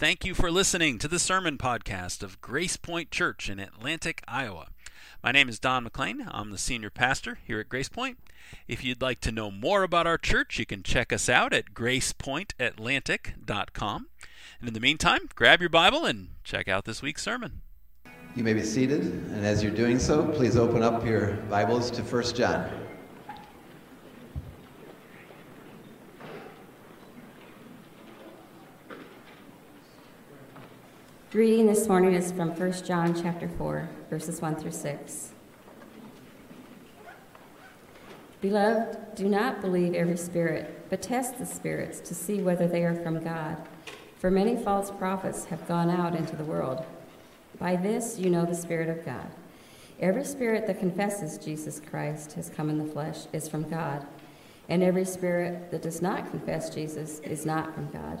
Thank you for listening to the sermon podcast of Grace Point Church in Atlantic, Iowa. My name is Don McLean. I'm the senior pastor here at Grace Point. If you'd like to know more about our church, you can check us out at gracepointatlantic.com. And in the meantime, grab your Bible and check out this week's sermon. You may be seated, and as you're doing so, please open up your Bibles to 1 John. Reading this morning is from 1 John chapter 4, verses 1 through 6. Beloved, do not believe every spirit, but test the spirits to see whether they are from God. For many false prophets have gone out into the world. By this you know the Spirit of God. Every spirit that confesses Jesus Christ has come in the flesh is from God, and every spirit that does not confess Jesus is not from God.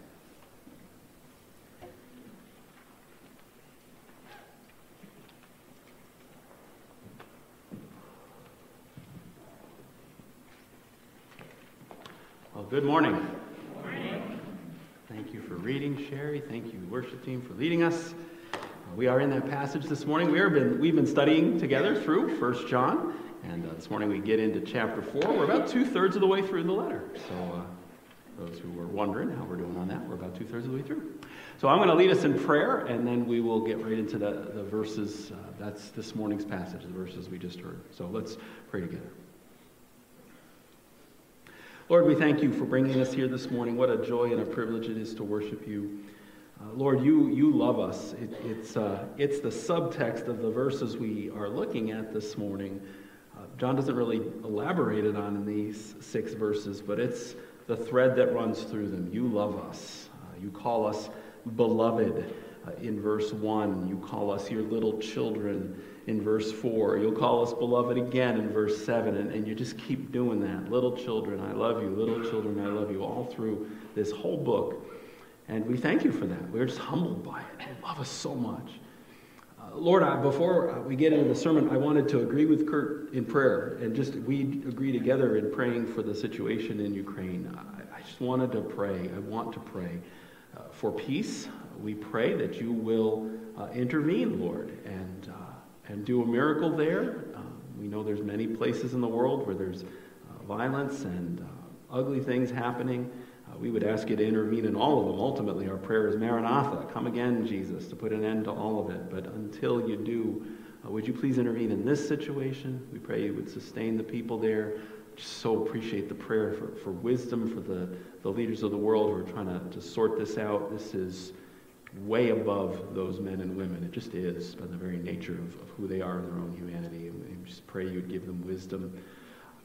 Good morning. Morning. Thank you for reading, Sherry. Thank you, worship team, for leading us. We are in that passage this morning. We are been, we've been studying together through First John, and uh, this morning we get into chapter 4. We're about two thirds of the way through the letter. So, uh, those who were wondering how we're doing on that, we're about two thirds of the way through. So, I'm going to lead us in prayer, and then we will get right into the, the verses. Uh, that's this morning's passage, the verses we just heard. So, let's pray together. Lord, we thank you for bringing us here this morning. What a joy and a privilege it is to worship you. Uh, Lord, you, you love us. It, it's, uh, it's the subtext of the verses we are looking at this morning. Uh, John doesn't really elaborate it on in these six verses, but it's the thread that runs through them. You love us. Uh, you call us beloved uh, in verse 1. You call us your little children in verse 4. You'll call us beloved again in verse 7, and, and you just keep doing that. Little children, I love you. Little children, I love you, all through this whole book. And we thank you for that. We're just humbled by it. You love us so much. Uh, Lord, before uh, we get into the sermon, I wanted to agree with Kurt in prayer, and just we agree together in praying for the situation in Ukraine. I, just wanted to pray. I want to pray for peace. We pray that you will uh, intervene, Lord, and uh, and do a miracle there. Uh, we know there's many places in the world where there's uh, violence and uh, ugly things happening. Uh, we would ask you to intervene in all of them. Ultimately, our prayer is Maranatha, come again, Jesus, to put an end to all of it. But until you do, would you please intervene in this situation? We pray you would sustain the people there. Just so appreciate the prayer for, for wisdom for the, the leaders of the world who are trying to, to sort this out. This is way above those men and women. It just is by the very nature of, of who they are in their own humanity. And we just pray you'd give them wisdom.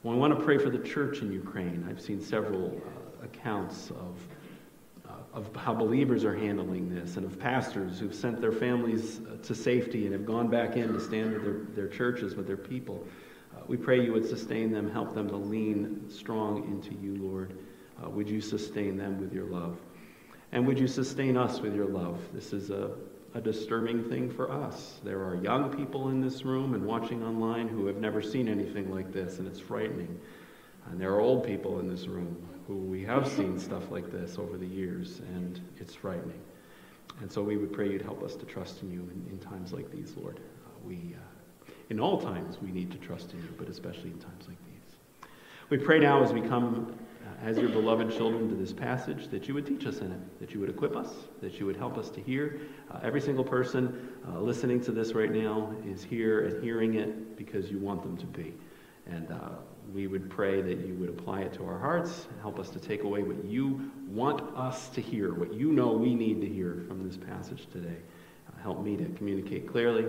Well, I want to pray for the church in Ukraine. I've seen several uh, accounts of, uh, of how believers are handling this and of pastors who've sent their families uh, to safety and have gone back in to stand with their, their churches, with their people. Uh, we pray you would sustain them, help them to lean strong into you, Lord. Uh, would you sustain them with your love? And would you sustain us with your love? This is a, a disturbing thing for us. There are young people in this room and watching online who have never seen anything like this, and it's frightening. And there are old people in this room who we have seen stuff like this over the years, and it's frightening. And so we would pray you'd help us to trust in you in, in times like these, Lord. Uh, we, uh, in all times, we need to trust in you, but especially in times like these. We pray now as we come as your beloved children to this passage, that you would teach us in it, that you would equip us, that you would help us to hear. Uh, every single person uh, listening to this right now is here and hearing it because you want them to be. And uh, we would pray that you would apply it to our hearts, help us to take away what you want us to hear, what you know we need to hear from this passage today. Uh, help me to communicate clearly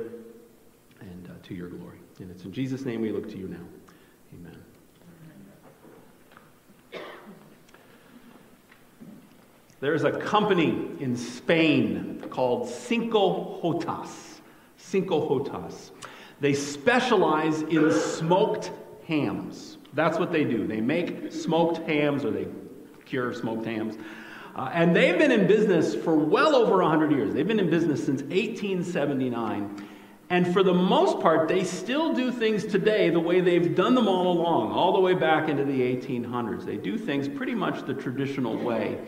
and uh, to your glory. And it's in Jesus' name we look to you now. Amen. There's a company in Spain called Cinco Jotas. Cinco Jotas. They specialize in smoked hams. That's what they do. They make smoked hams or they cure smoked hams. Uh, and they've been in business for well over 100 years. They've been in business since 1879. And for the most part, they still do things today the way they've done them all along, all the way back into the 1800s. They do things pretty much the traditional way,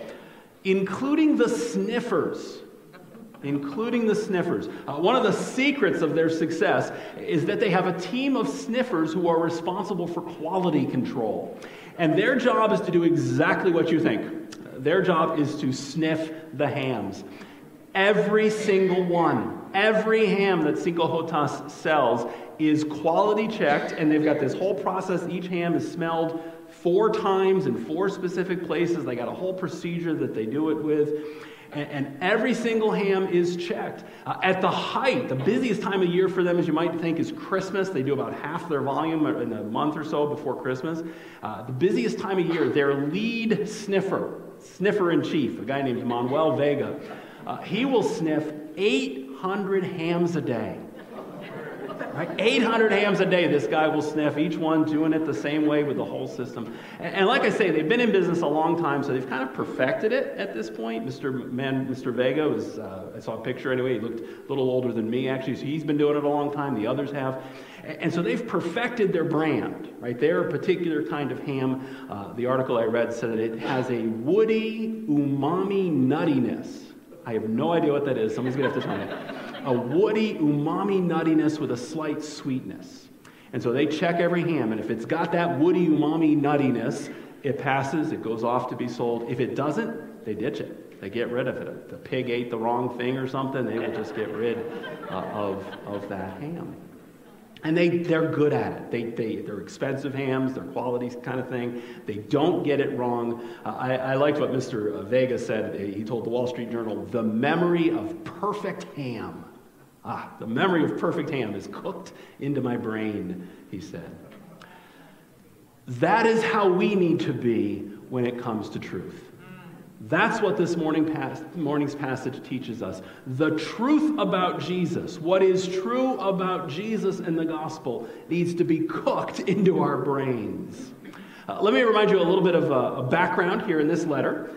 including the sniffers. Including the sniffers. Uh, one of the secrets of their success is that they have a team of sniffers who are responsible for quality control. And their job is to do exactly what you think. Their job is to sniff the hams. Every single one, every ham that Cinco Jotas sells is quality checked, and they've got this whole process. Each ham is smelled four times in four specific places. They got a whole procedure that they do it with. And, every single ham is checked. Uh, at the height, the busiest time of year for them, as you might think, is Christmas. They do about half their volume in a month or so before Christmas. Uh, the busiest time of year, their lead sniffer, sniffer in chief, a guy named Manuel Vega, uh, he will sniff 800 hams a day. Right? 800 hams a day this guy will sniff, each one doing it the same way with the whole system. And, and, like I say, they've been in business a long time, so they've kind of perfected it at this point. Mr. Man, Mr. Vega was, uh, I saw a picture anyway, he looked a little older than me actually, so he's been doing it a long time, the others have. And, and so they've perfected their brand, right? They're a particular kind of ham. Uh, the article I read said that it has a woody, umami nuttiness. I have no idea what that is. Someone's going to have to tell me a woody umami nuttiness with a slight sweetness. And so they check every ham, and if it's got that woody umami nuttiness, it passes, it goes off to be sold. If it doesn't, they ditch it. They get rid of it. If the pig ate the wrong thing or something, they will just get rid uh, of, of that ham. And they, they're good at it. They, they, they're expensive hams, they're quality kind of thing. They don't get it wrong. Uh, I, I liked what Mr. Vega said. He told the Wall Street Journal the memory of perfect ham Ah, the memory of perfect ham is cooked into my brain, he said. That is how we need to be when it comes to truth. That's what this morning pas- morning's passage teaches us. The truth about Jesus, what is true about Jesus and the gospel, needs to be cooked into our brains. Uh, let me remind you a little bit of a, a background here in this letter.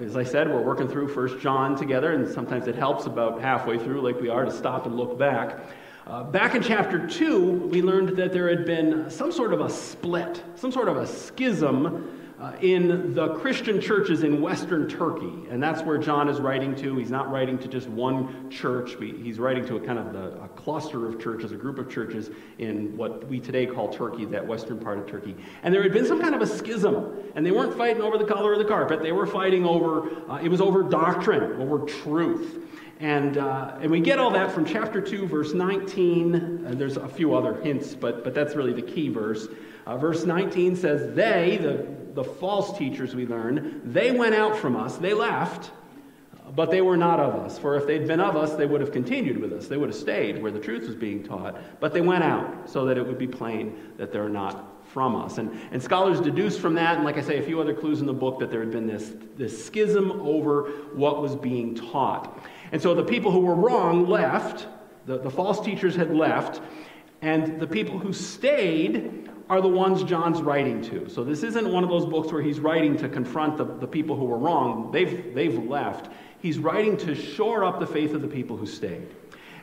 As I said, we're working through First John together, and sometimes it helps about halfway through, like we are, to stop and look back. Uh, back in chapter 2, we learned that there had been some sort of a split, some sort of a schism uh, in the Christian churches in Western Turkey. And that's where John is writing to. He's not writing to just one church, he's writing to a kind of the, a cluster of churches, a group of churches in what we today call Turkey, that western part of Turkey. And there had been some kind of a schism. And they weren't fighting over the color of the carpet, they were fighting over, uh, it was over doctrine, over truth. And, uh, and we get all that from chapter 2, verse 19. Uh, there's a few other hints, but, but that's really the key verse. Uh, verse 19 says, They, the, the false teachers we learn, they went out from us, they left, but they were not of us. For if they'd been of us, they would have continued with us. They would have stayed where the truth was being taught. But they went out so that it would be plain that they're not from us. And, and scholars deduce from that, and like I say, a few other clues in the book, that there had been this, this schism over what was being taught. And so the people who were wrong left, the, the false teachers had left, and the people who stayed are the ones John's writing to. So this isn't one of those books where he's writing to confront the, the people who were wrong. They've, they've left. He's writing to shore up the faith of the people who stayed.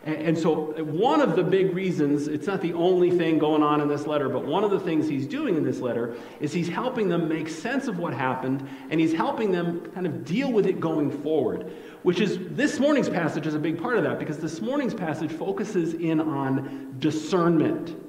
And, and so, one of the big reasons, it's not the only thing going on in this letter, but one of the things he's doing in this letter is he's helping them make sense of what happened, and he's helping them kind of deal with it going forward. Which is, this morning's passage is a big part of that because this morning's passage focuses in on discernment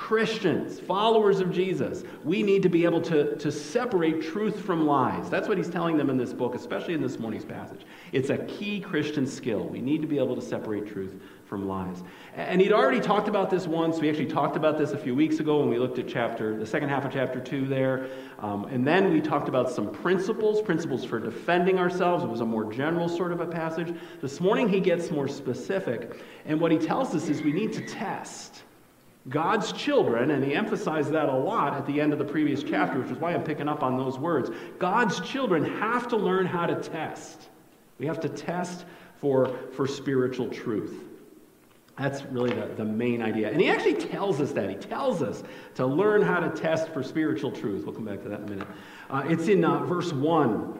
Christians, followers of Jesus, we need to be able to, to separate truth from lies. That's what he's telling them in this book, especially in this morning's passage. It's a key Christian skill. We need to be able to separate truth from lies. And he'd already talked about this once. We actually talked about this a few weeks ago when we looked at chapter, the second half of chapter two there. Um, and then we talked about some principles, principles for defending ourselves. It was a more general sort of a passage. This morning he gets more specific. And what he tells us is we need to test. God's children, and he emphasized that a lot at the end of the previous chapter, which is why I'm picking up on those words. God's children have to learn how to test. We have to test for, for spiritual truth. That's really the, the main idea. And he actually tells us that. He tells us to learn how to test for spiritual truth. We'll come back to that in a minute. Uh, it's in uh, verse 1.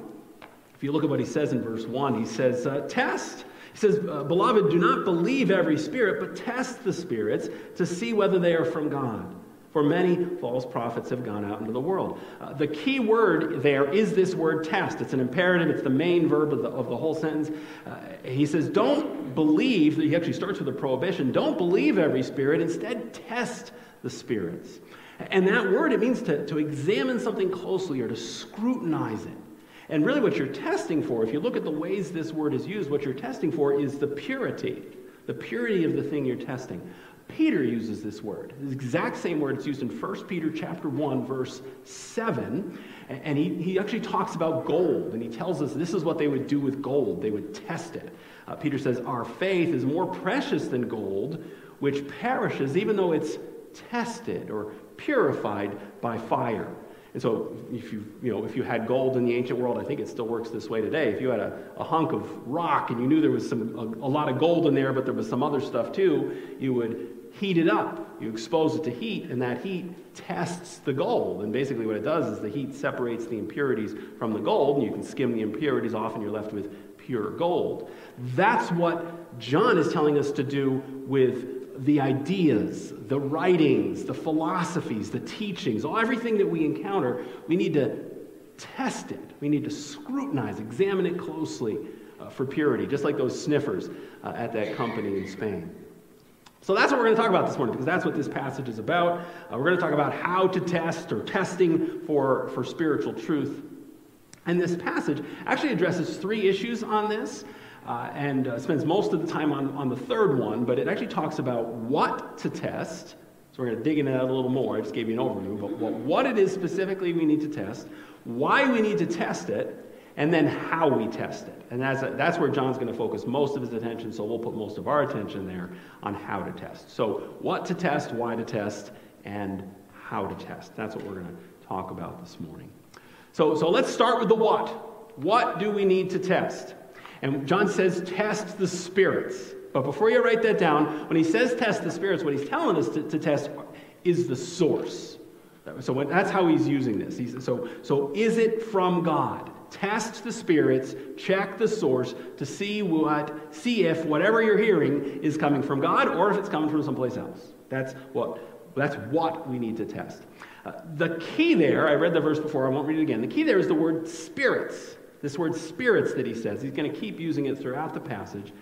If you look at what he says in verse 1, he says, uh, Test. He says, uh, Beloved, do not believe every spirit, but test the spirits to see whether they are from God. For many false prophets have gone out into the world. Uh, the key word there is this word test. It's an imperative, it's the main verb of the, of the whole sentence. Uh, he says, Don't believe, he actually starts with a prohibition, don't believe every spirit, instead, test the spirits. And that word, it means to, to examine something closely or to scrutinize it. And really, what you're testing for, if you look at the ways this word is used, what you're testing for is the purity, the purity of the thing you're testing. Peter uses this word, the exact same word. It's used in 1 Peter chapter 1, verse 7. And he, he actually talks about gold, and he tells us this is what they would do with gold. They would test it. Uh, Peter says, Our faith is more precious than gold, which perishes even though it's tested or purified by fire. And so, if you, you, know, if you had gold in the ancient world, I think it still works this way today. If you had a, a hunk of rock and you knew there was some, a, a lot of gold in there, but there was some other stuff too, you would heat it up. You expose it to heat, and that heat tests the gold. And basically, what it does is the heat separates the impurities from the gold, and you can skim the impurities off, and you're left with pure gold. That's what John is telling us to do with the ideas, the writings, the philosophies, the teachings, all everything that we encounter, we need to test it. We need to scrutinize, examine it closely uh, for purity, just like those sniffers uh, at that company in Spain. So that's what we're going to talk about this morning because that's what this passage is about. Uh, we're going to talk about how to test or testing for, for spiritual truth. And this passage actually addresses three issues on this uh, and uh, spends most of the time on, on the third one, but it actually talks about what to test. So we're going to dig into that a little more. I just gave you an overview, but what, what it is specifically we need to test, why we need to test it, and then how we test it. And that's, a, that's where John's going to focus most of his attention, so we'll put most of our attention there on how to test. So, what to test, why to test, and how to test. That's what we're going to talk about this morning. So, so let's start with the what. What do we need to test? And John says, test the spirits. But before you write that down, when he says test the spirits, what he's telling us to, to test is the source. So when, that's how he's using this. He's, so, so is it from God? Test the spirits, check the source to see what, see if whatever you're hearing is coming from God or if it's coming from someplace else. That's what, that's what we need to test. Uh, the key there, I read the verse before, I won't read it again. The key there is the word spirits. This word spirits that he says, he's going to keep using it throughout the passage.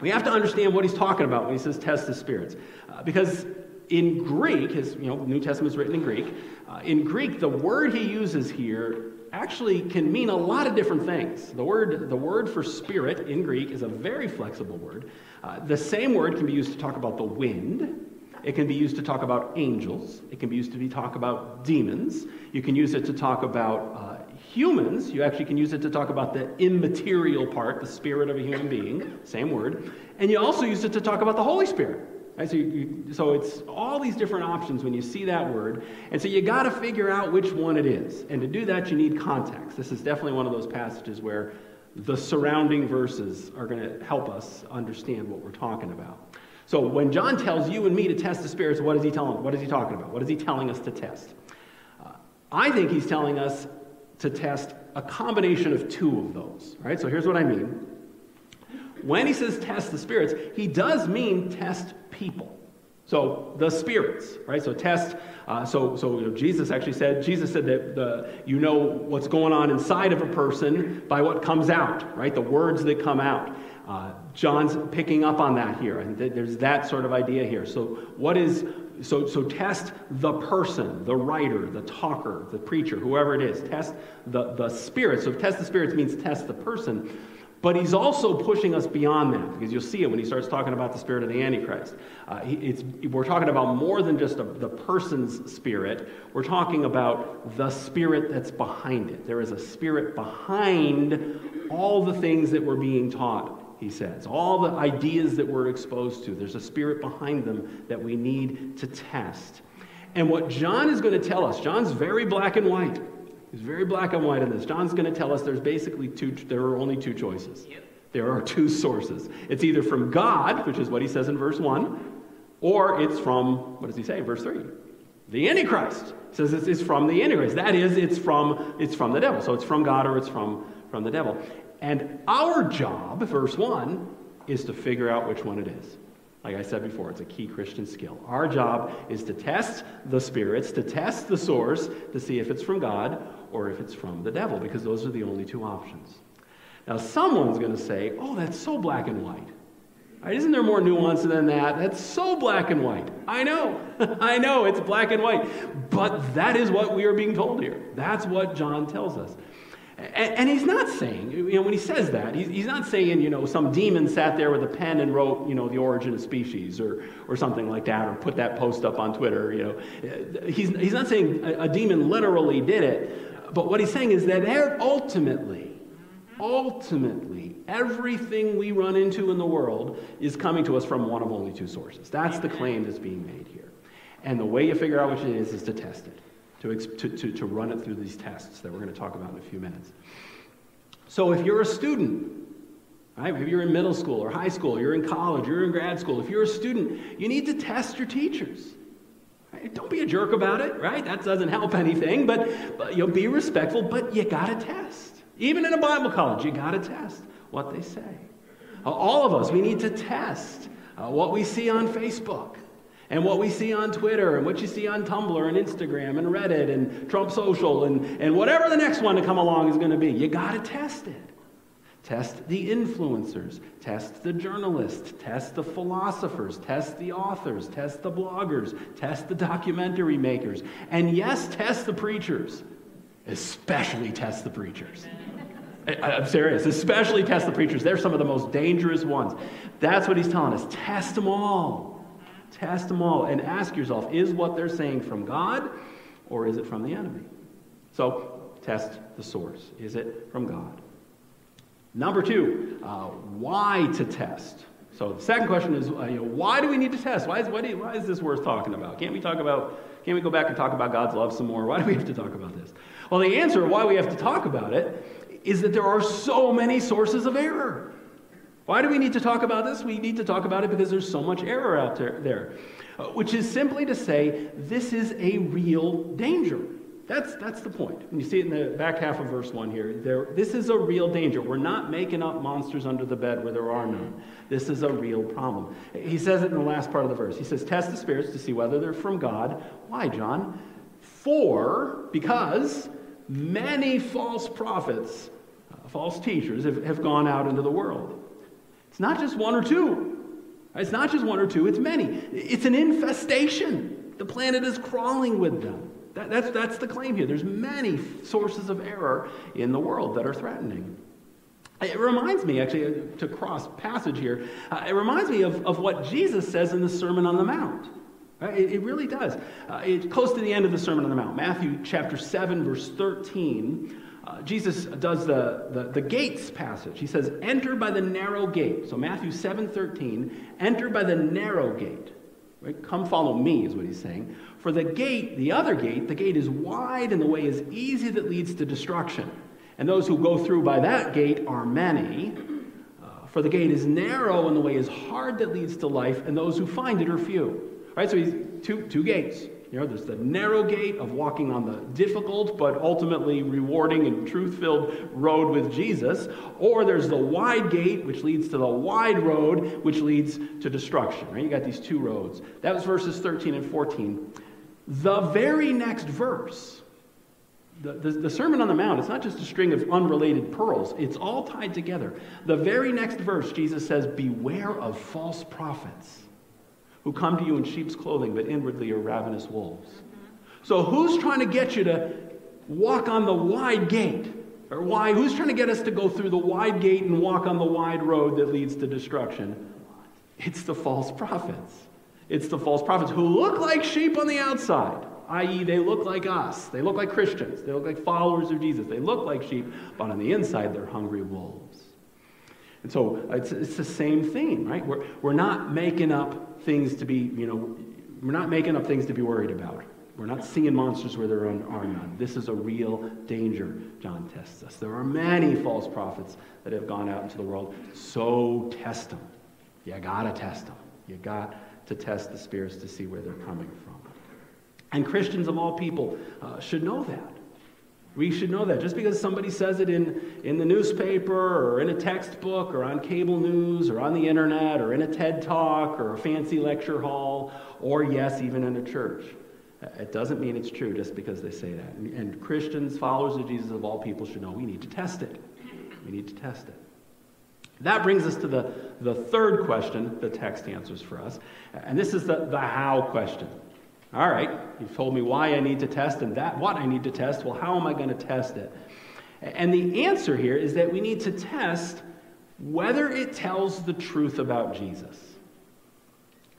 We have to understand what he's talking about when he says test the spirits. Uh, because in Greek, his you know, the New Testament is written in Greek. Uh, in Greek, the word he uses here actually can mean a lot of different things. The word, the word for spirit in Greek is a very flexible word. Uh, the same word can be used to talk about the wind. It can be used to talk about angels. It can be used to be talk about demons. You can use it to talk about uh, humans, you actually can use it to talk about the immaterial part, the spirit of a human being, same word. And you also use it to talk about the Holy Spirit. Right? So, you, you, so it's all these different options when you see that word. And so you got to figure out which one it is. And to do that, you need context. This is definitely one of those passages where the surrounding verses are going to help us understand what we're talking about. So when John tells you and me to test the spirits, what is he telling? What is he talking about? What is he telling us to test? Uh, I think he's telling us to test a combination of two of those. Right? So here's what I mean. When he says test the spirits, he does mean test people. So the spirits, right? So test. Uh, so so you know, Jesus actually said Jesus said that the, you know what's going on inside of a person by what comes out, right? The words that come out. Uh, John's picking up on that here, and th- there's that sort of idea here. So what is so, so test the person, the writer, the talker, the preacher, whoever it is. Test the, the spirit. So test the spirits means test the person. But he's also pushing us beyond that because you'll see it when he starts talking about the spirit of the Antichrist. Uh, we're talking about more than just a, the person's spirit, we're talking about the spirit that's behind it. There is a spirit behind all the things that we're being taught he says. All the ideas that we're exposed to, there's a spirit behind them that we need to test. And what John is going to tell us, John's very black and white. He's very black and white in this. John's going to tell us there's basically two, there are only two choices. There are two sources. It's either from God, which is what he says in verse 1, or it's from, what does he say, in verse 3? The Antichrist. He says it's, from the Antichrist. That is, it's from, it's from the devil. So it's from God or it's from, from the devil. And our job, verse 1, is to figure out which one it is. Like I said before, it's a key Christian skill. Our job is to test the spirits, to test the source, to see if it's from God or if it's from the devil, because those are the only two options. Now, someone's going to say, oh, that's so black and white. Right, isn't there more nuance than that? That's so black and white. I know. I know it's black and white. But that is what we are being told here. That's what John tells us. And, he's not saying, you know, when he says that, he's, not saying, you know, some demon sat there with a pen and wrote, you know, the origin of species or, or something like that, or put that post up on Twitter, you know. He's, he's not saying a, a demon literally did it, but what he's saying is that ultimately, ultimately, everything we run into in the world is coming to us from one of only two sources. That's the claim that's being made here. And the way you figure out which it is is to test it to, to, to, run it through these tests that we're going to talk about in a few minutes. So if you're a student, right, if you're in middle school or high school, you're in college, you're in grad school, if you're a student, you need to test your teachers. Right? Don't be a jerk about it, right? That doesn't help anything, but, but you'll be respectful, but you got to test. Even in a Bible college, you got to test what they say. All of us, we need to test uh, what we see on Facebook and what we see on Twitter and what you see on Tumblr and Instagram and Reddit and Trump Social and, and whatever the next one to come along is going to be. You got to test it. Test the influencers, test the journalists, test the philosophers, test the authors, test the bloggers, test the documentary makers, and yes, test the preachers. Especially test the preachers. I, am serious. Especially test the preachers. They're some of the most dangerous ones. That's what he's telling us. Test them all. Test them all and ask yourself is what they're saying from God or is it from the enemy? So, test the source. Is it from God? Number two, uh, why to test? So, the second question is uh, you know, why do we need to test? Why is, why, you, why is this worth talking about? Can't we talk about, can't we go back and talk about God's love some more? Why do we have to talk about this? Well, the answer why we have to talk about it is that there are so many sources of error. Why do we need to talk about this? We need to talk about it because there's so much error out there, there uh, which is simply to say this is a real danger. That's, that's the point. And you see it in the back half of verse 1 here. There, this is a real danger. We're not making up monsters under the bed where there are none. This is a real problem. He says it in the last part of the verse. He says, Test the spirits to see whether they're from God. Why, John? For, because many false prophets, uh, false teachers have, have gone out into the world. It's not just one or two. It's not just one or two, it's many. It's an infestation. The planet is crawling with them. That, that's, that's the claim here. There's many sources of error in the world that are threatening. It reminds me, actually, uh, to cross passage here, uh, it reminds me of, of what Jesus says in the Sermon on the Mount. Right? It, it, really does. Uh, it's close to the end of the Sermon on the Mount. Matthew chapter 7, verse 13 uh, Jesus does the, the, the, gates passage. He says, enter by the narrow gate. So Matthew 7 13, enter by the narrow gate. Right? Come follow me, is what he's saying. For the gate, the other gate, the gate is wide and the way is easy that leads to destruction. And those who go through by that gate are many. Uh, for the gate is narrow and the way is hard that leads to life, and those who find it are few. Right? So he's two, two gates. You know, there's the narrow gate of walking on the difficult but ultimately rewarding and truth filled road with Jesus, or there's the wide gate which leads to the wide road which leads to destruction. Right? You got these two roads. That was verses 13 and 14. The very next verse, the, the, the, Sermon on the Mount, it's not just a string of unrelated pearls, it's all tied together. The very next verse, Jesus says, Beware of false prophets who come to you in sheep's clothing, but inwardly are ravenous wolves. So, who's trying to get you to walk on the wide gate? Or why? Who's trying to get us to go through the wide gate and walk on the wide road that leads to destruction? It's the false prophets. It's the false prophets who look like sheep on the outside, i.e., they look like us. They look like Christians. They look like followers of Jesus. They look like sheep, but on the inside, they're hungry wolves. And so it's, it's the same thing, right? We're, we're not making up things to be, you know, we're not making up things to be worried about. We're not seeing monsters where there are none. This is a real danger, John tests us. There are many false prophets that have gone out into the world. So test them. You gotta test them. You got to test the spirits to see where they're coming from. And Christians of all people uh, should know that. We should know that. Just because somebody says it in, in the newspaper or in a textbook or on cable news or on the internet or in a TED talk or a fancy lecture hall or, yes, even in a church. Uh, it doesn't mean it's true just because they say that. And, and Christians, followers of Jesus of all people, should know we need to test it. We need to test it. That brings us to the, the third question the text answers for us. And this is the, the how question. All right, you've told me why I need to test and that what I need to test. Well, how am I going to test it? And the answer here is that we need to test whether it tells the truth about Jesus.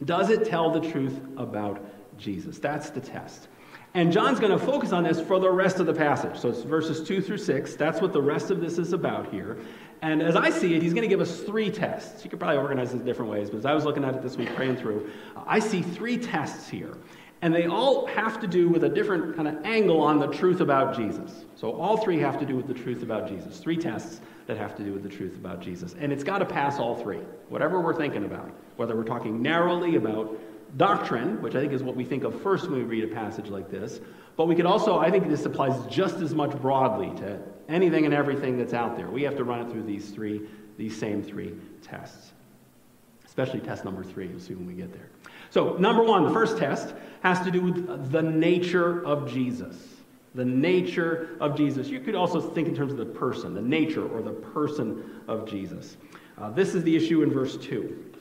Does it tell the truth about Jesus? That's the test. And John's going to focus on this for the rest of the passage. So it's verses 2 through 6. That's what the rest of this is about here. And as I see it, he's going to give us three tests. You could probably organize this in different ways, but as I was looking at it this week, praying through, I see three tests here. And they all have to do with a different kind of angle on the truth about Jesus. So all three have to do with the truth about Jesus. Three tests that have to do with the truth about Jesus. And it's got to pass all three, whatever we're thinking about. Whether we're talking narrowly about doctrine, which I think is what we think of first when we read a passage like this, but we could also, I think this applies just as much broadly to anything and everything that's out there. We have to run it through these three, these same three tests. Especially test number three, you'll see when we get there. So, number one, the first test has to do with the nature of Jesus. The nature of Jesus. You could also think in terms of the person, the nature or the person of Jesus. Uh, this is the issue in verse 2.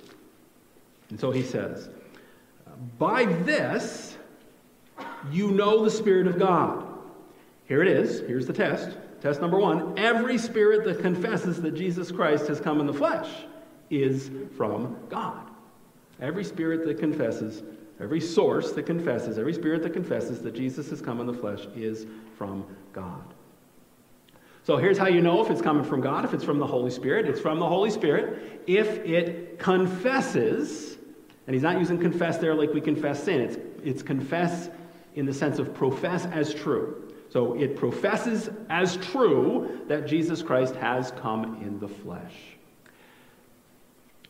And so he says, By this you know the Spirit of God. Here it is. Here's the test. Test number one every spirit that confesses that Jesus Christ has come in the flesh is from God. Every spirit that confesses, every source that confesses, every spirit that confesses that Jesus has come in the flesh is from God. So here's how you know if it's coming from God, if it's from the Holy Spirit. It's from the Holy Spirit if it confesses, and he's not using confess there like we confess sin, it's, it's confess in the sense of profess as true. So it professes as true that Jesus Christ has come in the flesh.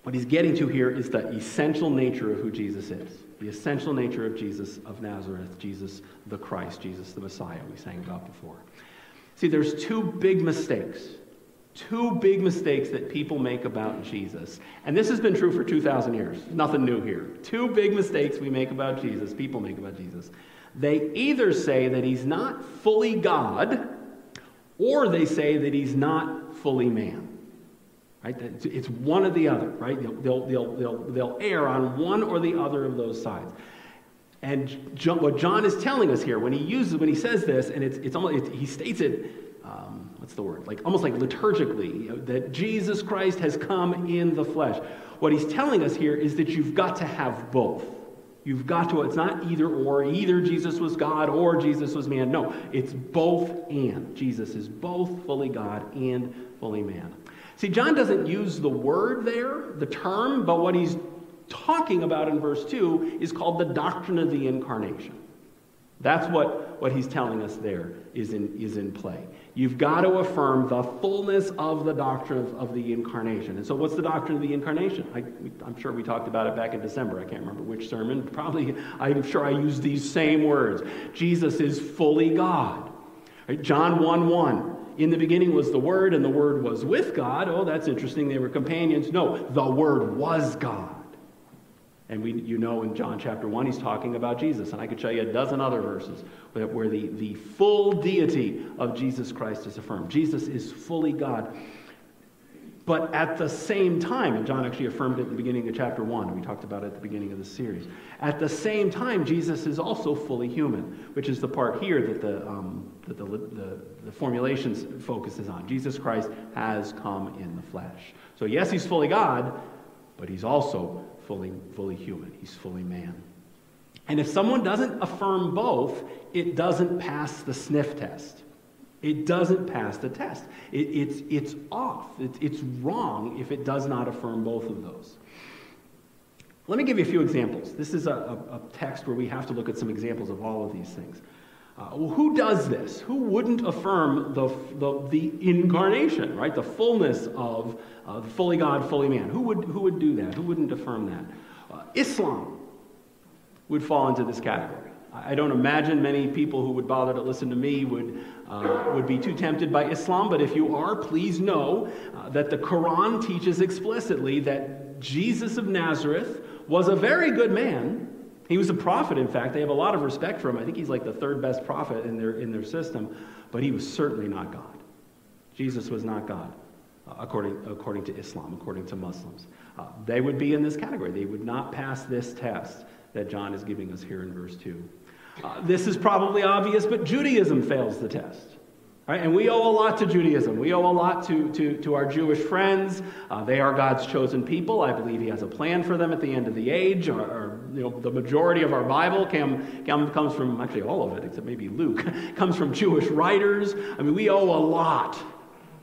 What he's getting to here is the essential nature of who Jesus is. The essential nature of Jesus of Nazareth, Jesus the Christ, Jesus the Messiah, we sang about before. See, there's two big mistakes. Two big mistakes that people make about Jesus. And this has been true for 2,000 years. Nothing new here. Two big mistakes we make about Jesus, people make about Jesus. They either say that he's not fully God, or they say that he's not fully man. Right? It's one or the other, right? They'll, they'll, they'll, they'll err on one or the other of those sides. And John, what John is telling us here, when he uses, when he says this, and it's, it's almost, he states it, um, what's the word? Like almost like liturgically, that Jesus Christ has come in the flesh. What he's telling us here is that you've got to have both. You've got to, it's not either or, either Jesus was God or Jesus was man. No, it's both and. Jesus is both fully God and fully man. See, John doesn't use the word there, the term, but what he's talking about in verse 2 is called the doctrine of the incarnation. That's what, what he's telling us there is in, is in play. You've got to affirm the fullness of the doctrine of, of the incarnation. And so, what's the doctrine of the incarnation? I, am sure we talked about it back in December. I can't remember which sermon. Probably, I'm sure I used these same words. Jesus is fully God. Right? John 1 1. In the beginning was the Word, and the Word was with God. Oh, that's interesting. They were companions. No, the Word was God. And we, you know in John chapter 1, he's talking about Jesus. And I could show you a dozen other verses where, the, the full deity of Jesus Christ is affirmed. Jesus is fully God. But at the same time, and John actually affirmed it in the beginning of chapter 1, we talked about it at the beginning of the series. At the same time, Jesus is also fully human, which is the part here that the, um, that the, the, the formulations focuses on. Jesus Christ has come in the flesh. So, yes, he's fully God, but he's also fully, fully human. He's fully man. And if someone doesn't affirm both, it doesn't pass the sniff test. It doesn't pass the test. It, it's, it's off. It, it's wrong if it does not affirm both of those. Let me give you a few examples. This is a, a, a text where we have to look at some examples of all of these things. Uh, well, who does this? Who wouldn't affirm the, the, the incarnation, right? The fullness of uh, fully God, fully man. Who would, who would do that? Who wouldn't affirm that? Uh, Islam would fall into this category. I don't imagine many people who would bother to listen to me would, uh, would be too tempted by Islam, but if you are, please know uh, that the Quran teaches explicitly that Jesus of Nazareth was a very good man. He was a prophet, in fact. They have a lot of respect for him. I think he's like the third best prophet in their, in their system, but he was certainly not God. Jesus was not God, uh, according, according to Islam, according to Muslims. Uh, they would be in this category. They would not pass this test that John is giving us here in verse 2. Uh, this is probably obvious, but Judaism fails the test. Right? And we owe a lot to Judaism. We owe a lot to, to, to our Jewish friends. Uh, they are God's chosen people. I believe He has a plan for them at the end of the age. Or, or you know, the majority of our Bible came, come, comes from, actually all of it, except maybe Luke, comes from Jewish writers. I mean, we owe a lot.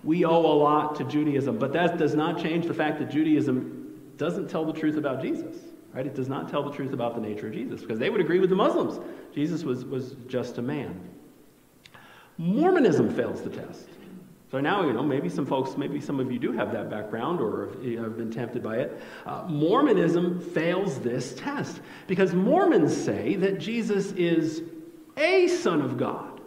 We owe a lot to Judaism. But that does not change the fact that Judaism doesn't tell the truth about Jesus. Right? It does not tell the truth about the nature of Jesus because they would agree with the Muslims. Jesus was, was just a man. Mormonism fails the test. So now, you know, maybe some folks, maybe some of you do have that background or have been tempted by it. Uh, Mormonism fails this test because Mormons say that Jesus is a son of God.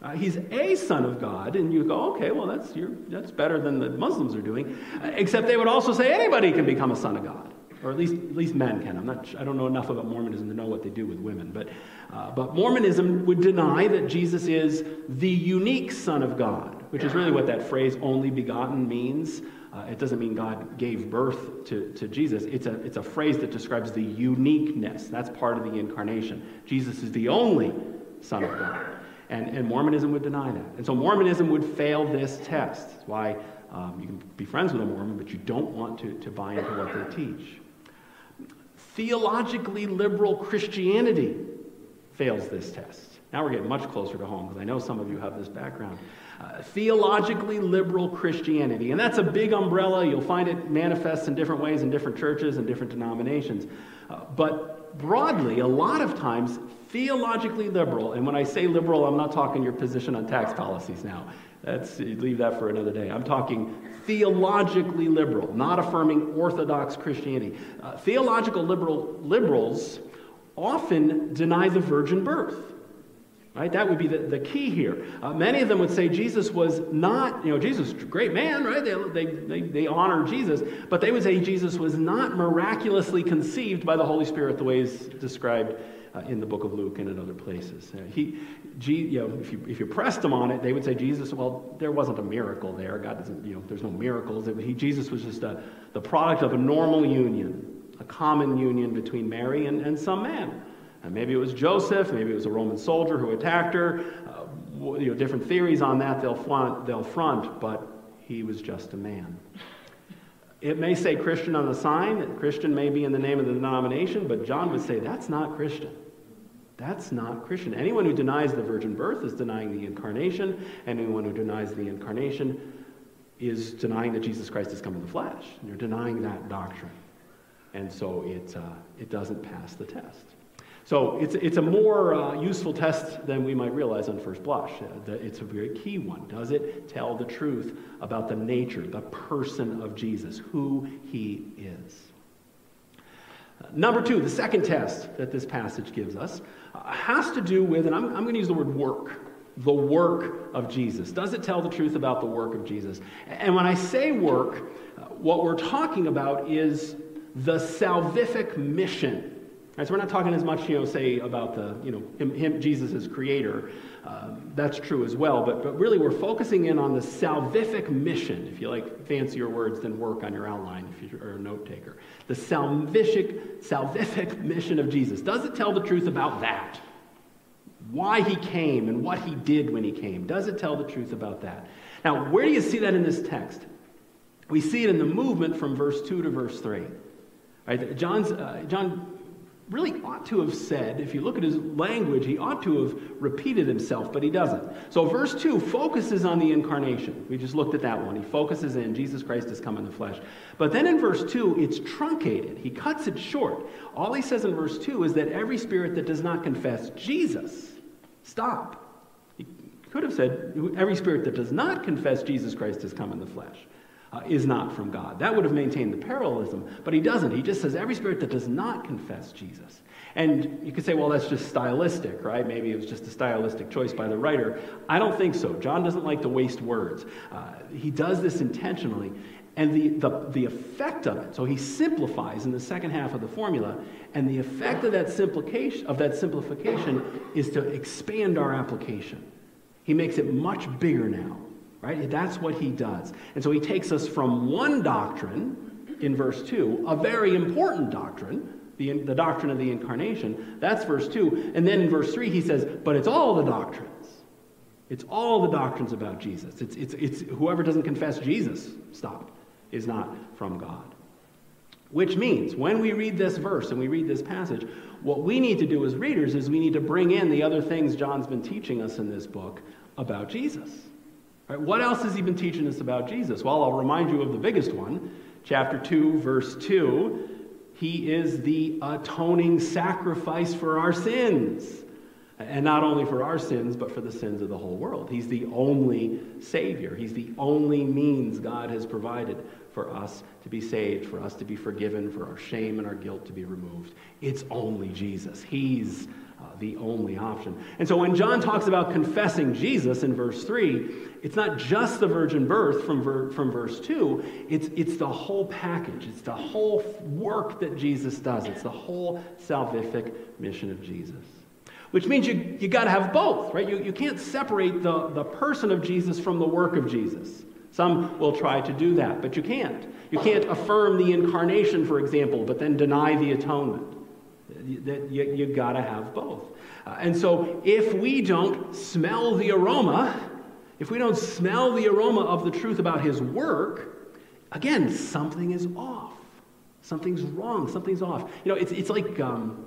Uh, he's a son of God, and you go, okay, well, that's, that's better than the Muslims are doing. Uh, except they would also say anybody can become a son of God or at least, at least men can. I'm not, I don't know enough about Mormonism to know what they do with women. But, uh, but Mormonism would deny that Jesus is the unique Son of God, which is really what that phrase only begotten means. Uh, it doesn't mean God gave birth to, to Jesus. It's a, it's a phrase that describes the uniqueness. That's part of the incarnation. Jesus is the only Son of God. And, and Mormonism would deny that. And so Mormonism would fail this test. That's why um, you can be friends with a Mormon, but you don't want to, to buy into what they teach. Theologically liberal Christianity fails this test. Now we're getting much closer to home because I know some of you have this background. Uh, theologically liberal Christianity, and that's a big umbrella. You'll find it manifests in different ways in different churches and different denominations. Uh, but broadly, a lot of times, theologically liberal, and when I say liberal, I'm not talking your position on tax policies now. That's, leave that for another day. I'm talking theologically liberal, not affirming Orthodox Christianity. Uh, theological liberal, liberals often deny the virgin birth. Right? That would be the, the key here. Uh, many of them would say Jesus was not, you know, Jesus, great man, right? They, they, they, they honor Jesus, but they would say Jesus was not miraculously conceived by the Holy Spirit the way it's described uh, in the book of Luke and in other places. Uh, he, G, you know, if you, if you pressed them on it, they would say, Jesus, well, there wasn't a miracle there. God doesn't, you know, there's no miracles. He, Jesus was just a, the product of a normal union, a common union between Mary and, and some man. And maybe it was Joseph, maybe it was a Roman soldier who attacked her. Uh, you know, different theories on that they'll front, they'll front, but he was just a man. It may say Christian on the sign, Christian may be in the name of the denomination, but John would say that's not Christian. That's not Christian. Anyone who denies the virgin birth is denying the incarnation. Anyone who denies the incarnation is denying that Jesus Christ has come in the flesh. You're denying that doctrine. And so it, uh, it doesn't pass the test. So it's, it's a more uh, useful test than we might realize on first blush. Uh, it's a very key one. Does it tell the truth about the nature, the person of Jesus, who he is? Number two, the second test that this passage gives us uh, has to do with, and I'm, I'm going to use the word work, the work of Jesus. Does it tell the truth about the work of Jesus? And when I say work, uh, what we're talking about is the salvific mission. Right, so we're not talking as much, you know, say about the, you know, him, him Jesus as creator. Uh, that's true as well, but, but really we're focusing in on the salvific mission, if you like fancier words than work on your outline if you're a note taker the salvific, salvific mission of Jesus. Does it tell the truth about that? Why he came and what he did when he came. Does it tell the truth about that? Now, where do you see that in this text? We see it in the movement from verse 2 to verse 3. Right? John's, uh, John really ought to have said, if you look at his language, he ought to have repeated himself, but he doesn't. So verse 2 focuses on the incarnation. We just looked at that one. He focuses in Jesus Christ has come in the flesh. But then in verse 2, it's truncated. He cuts it short. All he says in verse 2 is that every spirit that does not confess Jesus, stop. He could have said, every spirit that does not confess Jesus Christ has come in the flesh uh, is not from God. That would have maintained the parallelism, but he doesn't. He just says every spirit that does not confess Jesus. And you could say, well, that's just stylistic, right? Maybe it was just a stylistic choice by the writer. I don't think so. John doesn't like to waste words. Uh, he does this intentionally. And the, the, the effect of it, so he simplifies in the second half of the formula, and the effect of that, simplification, of that simplification is to expand our application. He makes it much bigger now right? That's what he does. And so he takes us from one doctrine in verse 2, a very important doctrine, the, the doctrine of the incarnation. That's verse 2. And then in verse 3, he says, but it's all the doctrines. It's all the doctrines about Jesus. It's, it's, it's whoever doesn't confess Jesus, stop, is not from God. Which means when we read this verse and we read this passage, what we need to do as readers is we need to bring in the other things John's been teaching us in this book about Jesus. Right, what else has he been teaching us about Jesus? Well, I'll remind you of the biggest one. Chapter 2, verse 2. He is the atoning sacrifice for our sins. And not only for our sins, but for the sins of the whole world. He's the only Savior. He's the only means God has provided for us to be saved, for us to be forgiven, for our shame and our guilt to be removed. It's only Jesus. He's uh, the only option. And so when John talks about confessing Jesus in verse 3, it's not just the virgin birth from, ver- from verse 2, it's, it's the whole package. It's the whole work that Jesus does, it's the whole salvific mission of Jesus. Which means you, you got to have both, right? You, you can't separate the, the person of Jesus from the work of Jesus. Some will try to do that, but you can't. You can't affirm the incarnation, for example, but then deny the atonement. You, you, you got to have both. Uh, and so if we don't smell the aroma, if we don't smell the aroma of the truth about his work, again, something is off. Something's wrong. Something's off. You know, it's, it's like. Um,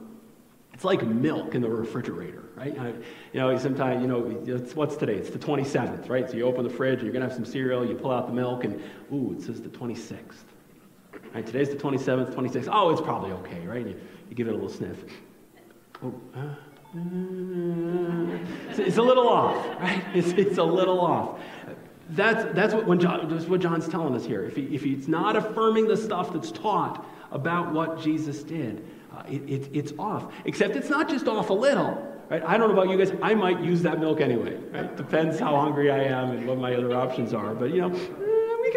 it's like milk in the refrigerator, right? I, you know, sometimes, you know, it's, what's today? It's the 27th, right? So you open the fridge, you're going to have some cereal, you pull out the milk, and, ooh, it says the 26th. Right, today's the 27th, 26th. Oh, it's probably okay, right? You, you give it a little sniff. Oh, uh, it's, it's, a little off, right? It's, it's a little off. That's, that's, what, when John, that's what John's telling us here. If, he, if he's not affirming the stuff that's taught about what Jesus did, uh, it, it, it's off. Except it's not just off a little. Right? I don't know about you guys. I might use that milk anyway. Right? Depends how hungry I am and what my other options are. But you know,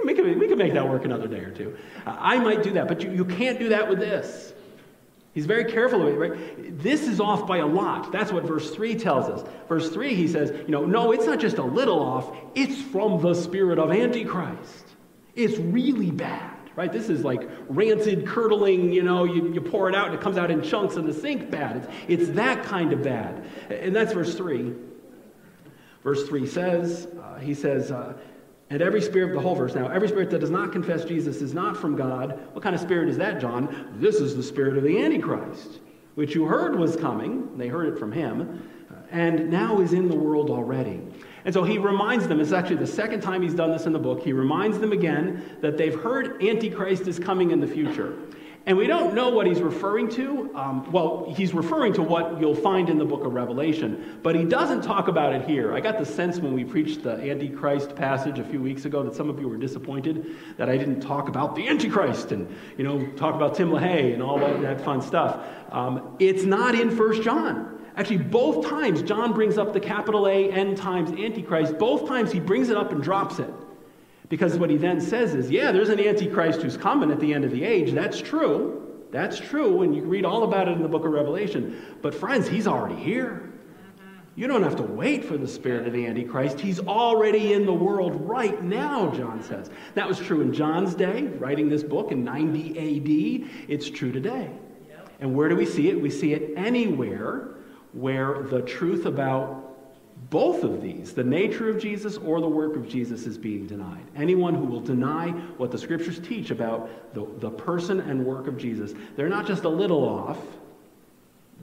we can make we can make that work another day or two. I might do that, but you, you can't do that with this. He's very careful of it, right? This is off by a lot. That's what verse 3 tells us. Verse 3, he says, you know, no, it's not just a little off, it's from the spirit of Antichrist. It's really bad, right? This is like rancid, curdling, you know, you, you pour it out and it comes out in chunks in the sink bad. It's, it's that kind of bad. And that's verse 3. Verse 3 says, uh, he says, uh, every spirit, of the whole verse now, every spirit that does not confess Jesus is not from God. What kind of spirit is that, John? This is the spirit of the Antichrist, which you heard was coming. They heard it from him, uh, and now is in the world already. And so he reminds them, it's actually the second time he's done this in the book, he reminds them again that they've heard Antichrist is coming in the future. And we don't know what he's referring to. Um, well, he's referring to what you'll find in the book of Revelation, but he doesn't talk about it here. I got the sense when we preached the Antichrist passage a few weeks ago that some of you were disappointed that I didn't talk about the Antichrist and, you know, talk about Tim LaHaye and all that, that fun stuff. Um, it's not in First John. Actually, both times John brings up the capital A end times Antichrist, both times he brings it up and drops it. Because what he then says is, yeah, there's an Antichrist who's coming at the end of the age. That's true. That's true. And you read all about it in the book of Revelation. But, friends, he's already here. You don't have to wait for the spirit of the Antichrist. He's already in the world right now, John says. That was true in John's day, writing this book in 90 AD. It's true today. And where do we see it? We see it anywhere where the truth about both of these, the nature of Jesus or the work of Jesus, is being denied. Anyone who will deny what the scriptures teach about the, the person and work of Jesus, they're not just a little off,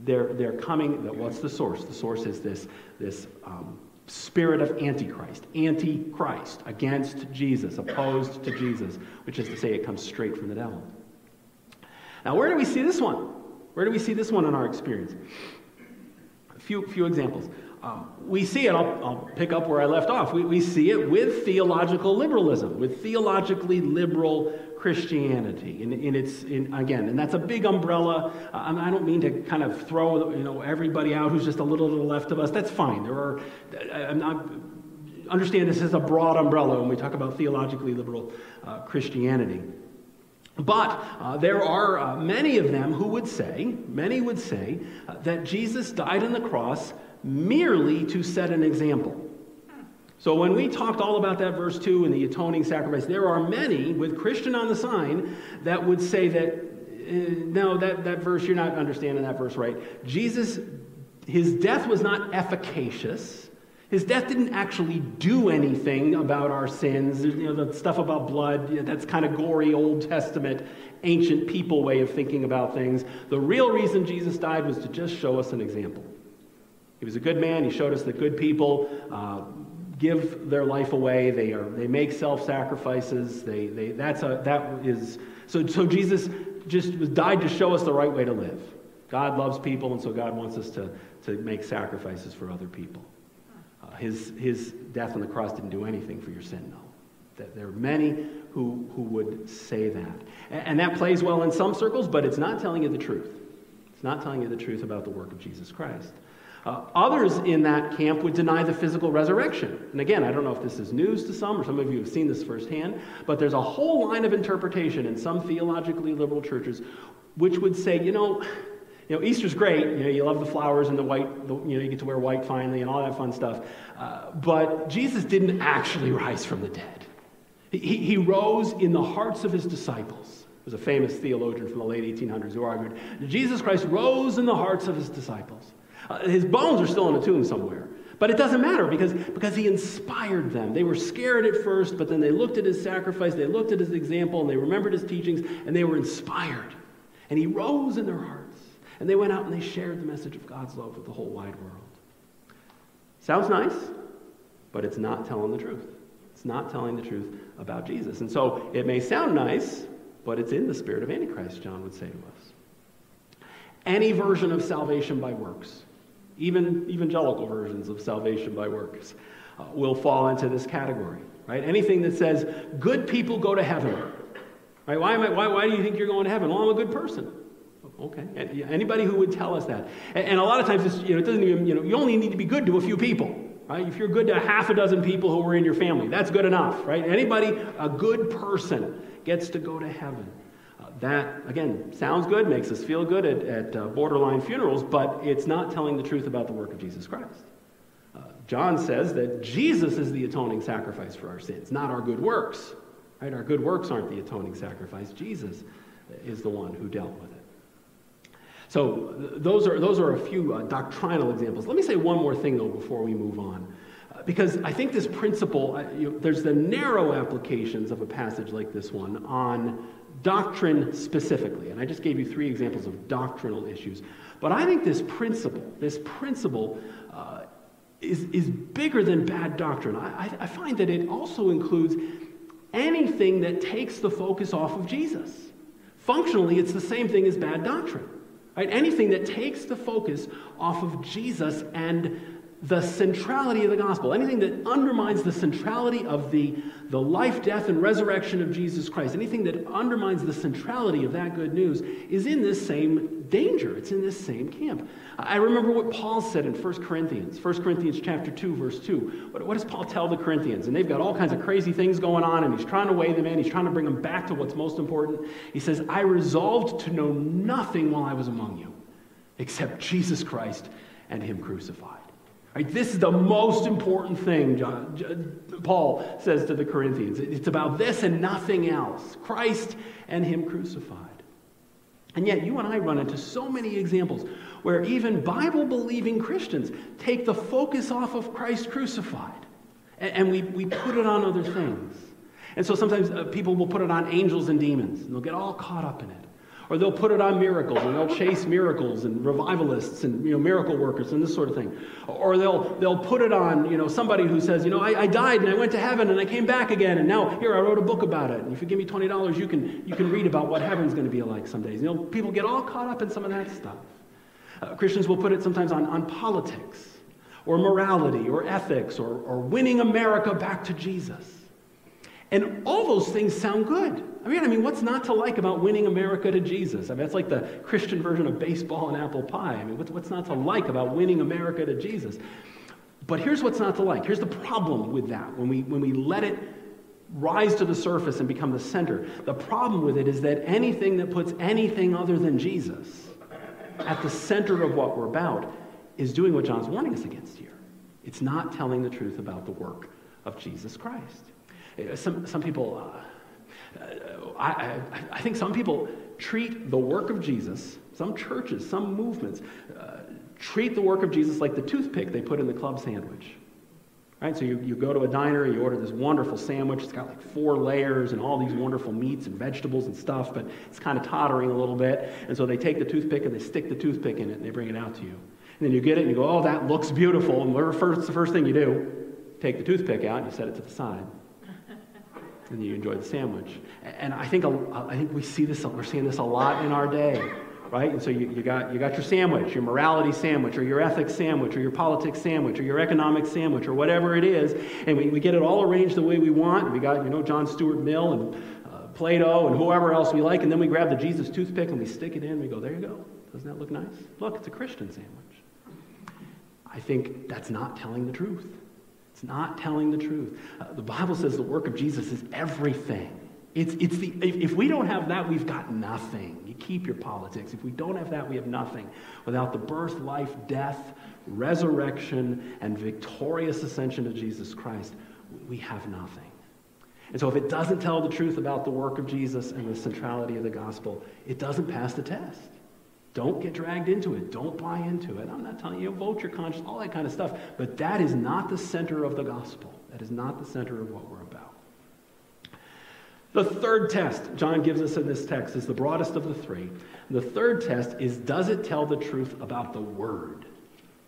they're, they're coming, what's the source? The source is this, this um, spirit of Antichrist, Antichrist, against Jesus, opposed to Jesus, which is to say it comes straight from the devil. Now, where do we see this one? Where do we see this one in our experience? A few, few examples. Um, we see it, I'll, I'll, pick up where I left off. We, we see it with theological liberalism, with theologically liberal Christianity. And, and it's, in, again, and that's a big umbrella. I don't mean to kind of throw you know, everybody out who's just a little to the left of us. That's fine. There are, I'm not, understand this is a broad umbrella when we talk about theologically liberal uh, Christianity. But uh, there are uh, many of them who would say, many would say, uh, that Jesus died on the cross merely to set an example. So when we talked all about that verse 2 and the atoning sacrifice, there are many with Christian on the sign that would say that, uh, no, that, that verse, you're not understanding that verse right. Jesus, his death was not efficacious. His death didn't actually do anything about our sins. You know, the stuff about blood, that's kind of gory Old Testament, ancient people way of thinking about things. The real reason Jesus died was to just show us an example. He was a good man. He showed us that good people uh, give their life away. They, are, they make self sacrifices. They, they, that's a, that is, so, so Jesus just died to show us the right way to live. God loves people, and so God wants us to, to make sacrifices for other people. Uh, his, his death on the cross didn't do anything for your sin, no. That there are many who, who would say that. And, and that plays well in some circles, but it's not telling you the truth. It's not telling you the truth about the work of Jesus Christ. Uh, others in that camp would deny the physical resurrection. And again, I don't know if this is news to some, or some of you have seen this firsthand, but there's a whole line of interpretation in some theologically liberal churches which would say, you know, you know, Easter's great. You know, you love the flowers and the white. The, you know, you get to wear white finally and all that fun stuff. Uh, but Jesus didn't actually rise from the dead. He, he rose in the hearts of his disciples. There's a famous theologian from the late 1800s who argued Jesus Christ rose in the hearts of his disciples. Uh, his bones are still in a tomb somewhere. But it doesn't matter because, because he inspired them. They were scared at first, but then they looked at his sacrifice, they looked at his example, and they remembered his teachings, and they were inspired. And he rose in their hearts. And they went out and they shared the message of God's love with the whole wide world. Sounds nice, but it's not telling the truth. It's not telling the truth about Jesus. And so it may sound nice, but it's in the spirit of Antichrist, John would say to us. Any version of salvation by works even evangelical versions of salvation by works, uh, will fall into this category, right? Anything that says good people go to heaven, right? Why, am I, why, why do you think you're going to heaven? Well, I'm a good person. Okay. Anybody who would tell us that. And, and a lot of times, you know, it doesn't even, you know, you only need to be good to a few people, right? If you're good to half a dozen people who were in your family, that's good enough, right? Anybody, a good person, gets to go to heaven that, again, sounds good, makes us feel good at, at uh, borderline funerals, but it's not telling the truth about the work of Jesus Christ. Uh, John says that Jesus is the atoning sacrifice for our sins, not our good works. Right? Our good works aren't the atoning sacrifice. Jesus is the one who dealt with it. So th- those are, those are a few uh, doctrinal examples. Let me say one more thing, though, before we move on. Uh, because I think this principle, uh, you know, there's the narrow applications of a passage like this one on doctrine specifically. And I just gave you three examples of doctrinal issues. But I think this principle, this principle, uh, is, is bigger than bad doctrine. I, I, I find that it also includes anything that takes the focus off of Jesus. Functionally, it's the same thing as bad doctrine. Right? Anything that takes the focus off of Jesus and the centrality of the gospel, anything that undermines the centrality of the, the life, death, and resurrection of Jesus Christ, anything that undermines the centrality of that good news, is in this same danger. It's in this same camp. I remember what Paul said in 1 Corinthians, 1 Corinthians chapter 2, verse 2. What, what does Paul tell the Corinthians? And they've got all kinds of crazy things going on, and he's trying to weigh them in. He's trying to bring them back to what's most important. He says, I resolved to know nothing while I was among you except Jesus Christ and him crucified. Right, this is the most important thing, John, Paul says to the Corinthians. It's about this and nothing else Christ and Him crucified. And yet, you and I run into so many examples where even Bible believing Christians take the focus off of Christ crucified and, we, we put it on other things. And so sometimes uh, people will put it on angels and demons, and they'll get all caught up in it. Or they'll put it on miracles and they'll chase miracles and revivalists and you know, miracle workers and this sort of thing. Or they'll, they'll put it on you know, somebody who says, you know, I, I died and I went to heaven and I came back again and now here I wrote a book about it. And if you give me $20, you can, you can read about what heaven's going to be like some days. You know, people get all caught up in some of that stuff. Uh, Christians will put it sometimes on, on politics or morality or ethics or, or winning America back to Jesus. And all those things sound good. I mean, I mean, what's not to like about winning America to Jesus? I mean, that's like the Christian version of baseball and apple pie. I mean, what's, what's not to like about winning America to Jesus? But here's what's not to like. Here's the problem with that when we, when we let it rise to the surface and become the center. The problem with it is that anything that puts anything other than Jesus at the center of what we're about is doing what John's warning us against here. It's not telling the truth about the work of Jesus Christ. Uh, some, some people, uh, uh, I, I, I, think some people treat the work of Jesus, some churches, some movements, uh, treat the work of Jesus like the toothpick they put in the club sandwich. Right? So you, you go to a diner, you order this wonderful sandwich. It's got like four layers and all these wonderful meats and vegetables and stuff, but it's kind of tottering a little bit. And so they take the toothpick and they stick the toothpick in it and they bring it out to you. And then you get it and you go, oh, that looks beautiful. And what's the first thing you do? Take the toothpick out and you set it to the side and you enjoy the sandwich. And I think, I think we see this, we're seeing this a lot in our day, right? And so you, you, got, you got your sandwich, your morality sandwich, or your ethics sandwich, or your politics sandwich, or your economic sandwich, or whatever it is, and we, we get it all arranged the way we want. We got, you know, John Stuart Mill and uh, Plato and whoever else we like, and then we grab the Jesus toothpick and we stick it in, and we go, there you go. Doesn't that look nice? Look, it's a Christian sandwich. I think that's not telling the truth. It's not telling the truth. Uh, the Bible says the work of Jesus is everything. It's, it's the, if, if we don't have that, we've got nothing. You keep your politics. If we don't have that, we have nothing. Without the birth, life, death, resurrection, and victorious ascension of Jesus Christ, we have nothing. And so, if it doesn't tell the truth about the work of Jesus and the centrality of the gospel, it doesn't pass the test. Don't get dragged into it. Don't buy into it. I'm not telling you, vote your conscience, all that kind of stuff. But that is not the center of the gospel. That is not the center of what we're about. The third test John gives us in this text is the broadest of the three. The third test is does it tell the truth about the Word?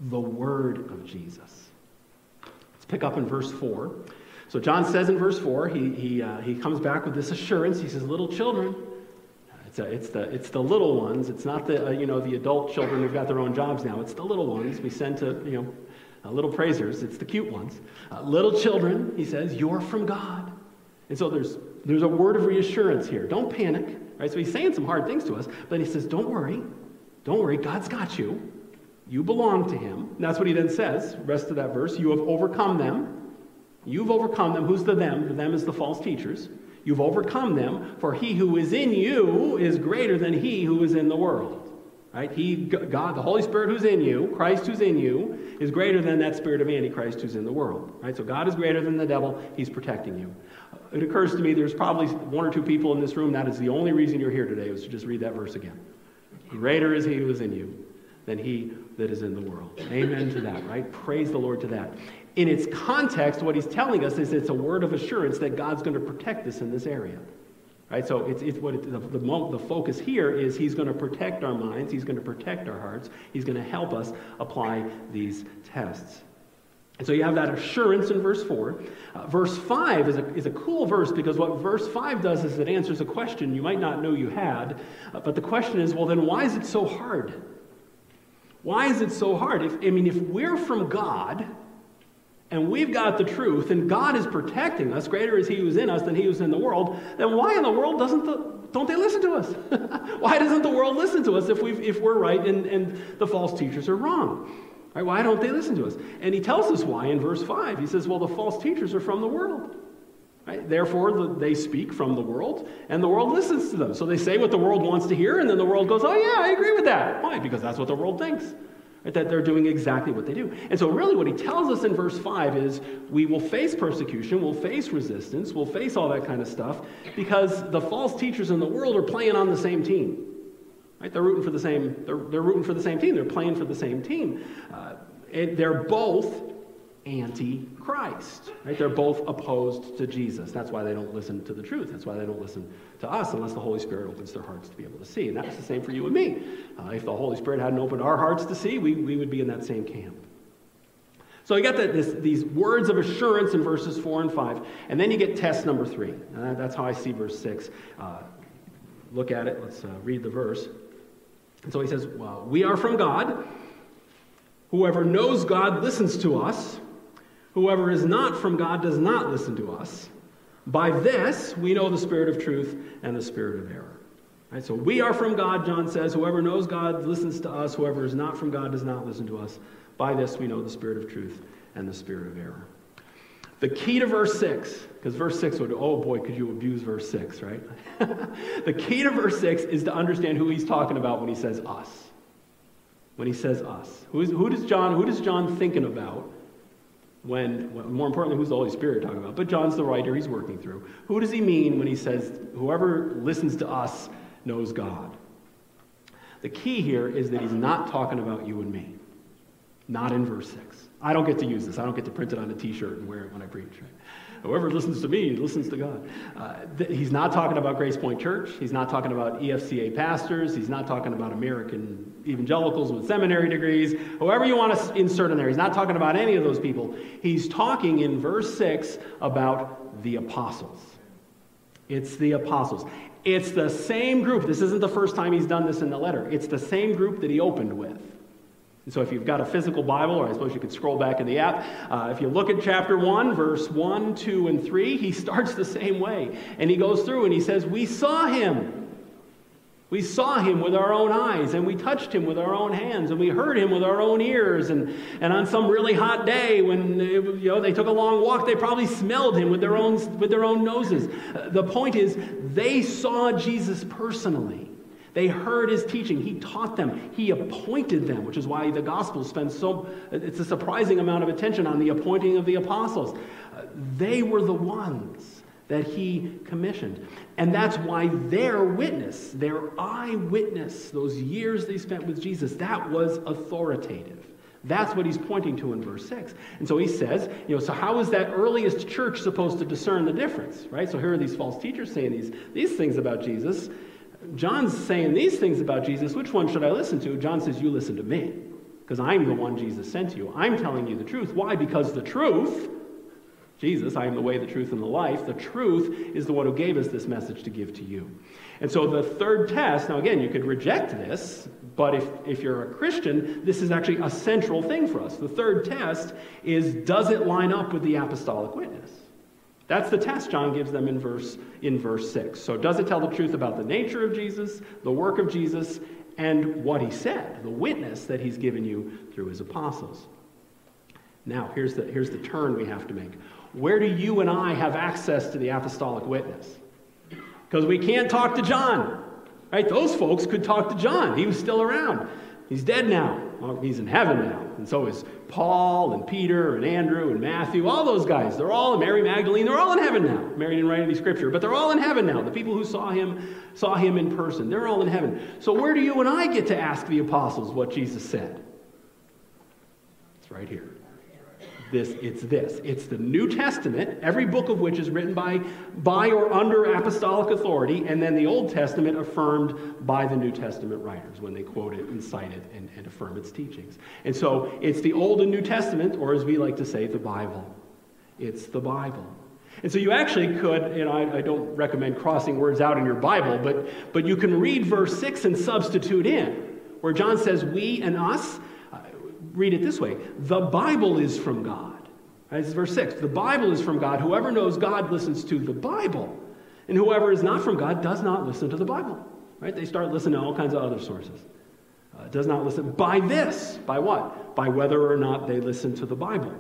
The Word of Jesus. Let's pick up in verse 4. So John says in verse 4, he, he, uh, he comes back with this assurance. He says, Little children, it's, a, it's, the, it's the little ones. It's not the, uh, you know, the adult children who've got their own jobs now. It's the little ones we send to, you know, uh, little praisers. It's the cute ones. Uh, little children, he says, you're from God. And so there's, there's a word of reassurance here. Don't panic. Right? So he's saying some hard things to us, but he says, don't worry. Don't worry. God's got you. You belong to him. And that's what he then says, rest of that verse. You have overcome them. You've overcome them. Who's the them? The them is the false teachers. You've overcome them, for he who is in you is greater than he who is in the world. Right? He, God, the Holy Spirit who's in you, Christ who's in you, is greater than that spirit of Antichrist who's in the world. Right? So God is greater than the devil. He's protecting you. It occurs to me there's probably one or two people in this room that is the only reason you're here today was to just read that verse again. Greater is he who is in you than he that is in the world. Amen to that, right? Praise the Lord to that in its context, what he's telling us is it's a word of assurance that God's going to protect us in this area. Right? So it's, it's what it, the, the, the focus here is he's going to protect our minds, he's going to protect our hearts, he's going to help us apply these tests. And so you have that assurance in verse 4. Uh, verse 5 is a, is a cool verse because what verse 5 does is it answers a question you might not know you had. Uh, but the question is well, then why is it so hard? Why is it so hard? If, I mean, if we're from God, and we've got the truth, and God is protecting us, greater is He who's in us than He who's in the world, then why in the world doesn't the, don't they listen to us? why doesn't the world listen to us if, we if we're right and, and the false teachers are wrong? Right, why don't they listen to us? And he tells us why in verse 5. He says, Well, the false teachers are from the world. Right? Therefore, the, they speak from the world, and the world listens to them. So they say what the world wants to hear, and then the world goes, Oh, yeah, I agree with that. Why? Because that's what the world thinks. Right? That they're doing exactly what they do. And so, really, what he tells us in verse 5 is we will face persecution, we'll face resistance, we'll face all that kind of stuff because the false teachers in the world are playing on the same team. Right? They're rooting for the same, they're, they're rooting for the same team, they're playing for the same team. Uh, they're both anti Christ. Right? They're both opposed to Jesus. That's why they don't listen to the truth. That's why they don't listen to us unless the Holy Spirit opens their hearts to be able to see. And that's the same for you and me. Uh, if the Holy Spirit hadn't opened our hearts to see, we, we would be in that same camp. So you got the, this, these words of assurance in verses 4 and 5. And then you get test number 3. Uh, that's how I see verse 6. Uh, look at it. Let's uh, read the verse. And so he says, well, We are from God. Whoever knows God listens to us. Whoever is not from God does not listen to us. By this we know the spirit of truth and the spirit of error. Right, so we are from God, John says. Whoever knows God listens to us. Whoever is not from God does not listen to us. By this we know the spirit of truth and the spirit of error. The key to verse 6, because verse 6 would, oh boy, could you abuse verse 6, right? the key to verse 6 is to understand who he's talking about when he says us. When he says us. Who, is, who does John, who does John thinking about when, more importantly, who's the Holy Spirit talking about? But John's the writer he's working through. Who does he mean when he says, whoever listens to us knows God? The key here is that he's not talking about you and me. Not in verse 6. I don't get to use this. I don't get to print it on a t shirt and wear it when I preach. Right? Whoever listens to me listens to God. Uh, th- he's not talking about Grace Point Church. He's not talking about EFCA pastors. He's not talking about American evangelicals with seminary degrees. Whoever you want to insert in there, he's not talking about any of those people. He's talking in verse 6 about the apostles. It's the apostles. It's the same group. This isn't the first time he's done this in the letter. It's the same group that he opened with. And so, if you've got a physical Bible, or I suppose you could scroll back in the app, uh, if you look at chapter 1, verse 1, 2, and 3, he starts the same way. And he goes through and he says, We saw him. We saw him with our own eyes, and we touched him with our own hands, and we heard him with our own ears. And, and on some really hot day, when you know, they took a long walk, they probably smelled him with their own, with their own noses. Uh, the point is, they saw Jesus personally. They heard his teaching. He taught them. He appointed them, which is why the gospel spends so, it's a surprising amount of attention on the appointing of the apostles. Uh, they were the ones that he commissioned. And that's why their witness, their eyewitness, those years they spent with Jesus, that was authoritative. That's what he's pointing to in verse 6. And so he says, you know, so how is that earliest church supposed to discern the difference, right? So here are these false teachers saying these, these things about Jesus. John's saying these things about Jesus. Which one should I listen to? John says, You listen to me, because I'm the one Jesus sent to you. I'm telling you the truth. Why? Because the truth, Jesus, I am the way, the truth, and the life, the truth is the one who gave us this message to give to you. And so the third test, now again, you could reject this, but if, if you're a Christian, this is actually a central thing for us. The third test is does it line up with the apostolic witness? That's the test John gives them in verse, in verse 6. So, does it tell the truth about the nature of Jesus, the work of Jesus, and what he said, the witness that he's given you through his apostles? Now, here's the, here's the turn we have to make. Where do you and I have access to the apostolic witness? Because we can't talk to John, right? Those folks could talk to John. He was still around. He's dead now. Well, he's in heaven now. And so is Paul and Peter and Andrew and Matthew, all those guys. They're all, Mary Magdalene, they're all in heaven now. Mary didn't write any scripture, but they're all in heaven now. The people who saw him, saw him in person, they're all in heaven. So where do you and I get to ask the apostles what Jesus said? It's right here this it's this. It's the new testament every book of which is written by by or under apostolic authority and then the old testament affirmed by the new testament writers when they quote it and cite it and, and affirm its teachings. And so it's the old and new testament or as we like to say the bible. It's the bible. And so you actually could, you know, I, I, don't recommend crossing words out in your Bible, but, but you can read verse 6 and substitute in, where John says, We and us, read it this way The Bible is from God. Right, this is verse 6. The Bible is from God. Whoever knows God listens to the Bible. And whoever is not from God does not listen to the Bible. Right? They start listening to all kinds of other sources. Uh, does not listen. By this, by what? By whether or not they listen to the Bible.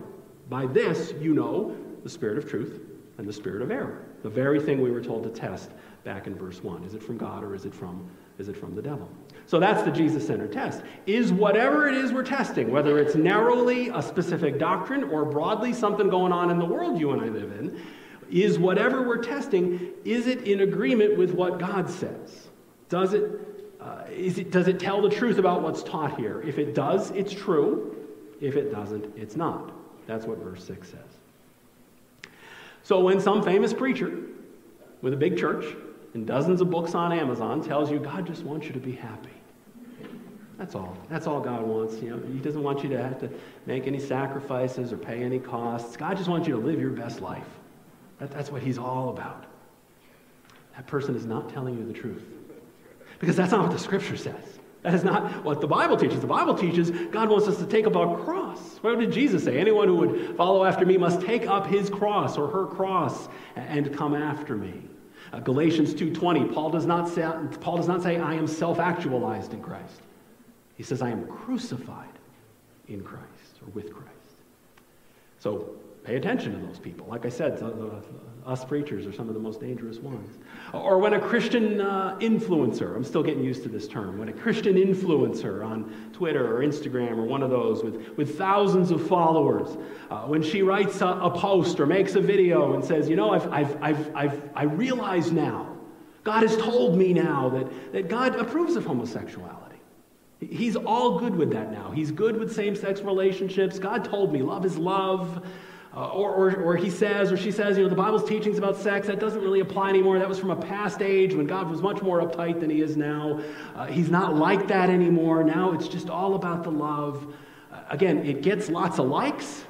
By this, you know the spirit of truth and the spirit of error. The very thing we were told to test back in verse 1. Is it from God or is it from, is it from the devil? So that's the Jesus centered test. Is whatever it is we're testing, whether it's narrowly a specific doctrine or broadly something going on in the world you and I live in, is whatever we're testing, is it in agreement with what God says? Does it, uh, it, does it tell the truth about what's taught here? If it does, it's true. If it doesn't, it's not. That's what verse 6 says. So when some famous preacher with a big church and dozens of books on Amazon tells you God just wants you to be happy. That's all. That's all God wants. You know, He doesn't want you to have to make any sacrifices or pay any costs. God just wants you to live your best life. That, that's what He's all about. That person is not telling you the truth. Because that's not what the scripture says. That is not what the Bible teaches. The Bible teaches God wants us to take up our cross. What did Jesus say? Anyone who would follow after me must take up his cross or her cross and come after me. Uh, Galatians 2:20, Paul does not say Paul does not say I am self-actualized in Christ. He says I am crucified in Christ or with Christ. So pay attention to those people. Like I said, us preachers are some of the most dangerous ones. Or when a Christian uh, influencer, I'm still getting used to this term, when a Christian influencer on Twitter or Instagram or one of those with, with thousands of followers, uh, when she writes a, a, post or makes a video and says, you know, I've, I've, I've, I've, I realize now, God has told me now that, that God approves of homosexuality. He's all good with that now. He's good with same sex relationships. God told me love is love. Uh, or, or, or he says, or she says, you know, the Bible's teachings about sex, that doesn't really apply anymore. That was from a past age when God was much more uptight than he is now. Uh, he's not like that anymore. Now it's just all about the love. Uh, again, it gets lots of likes,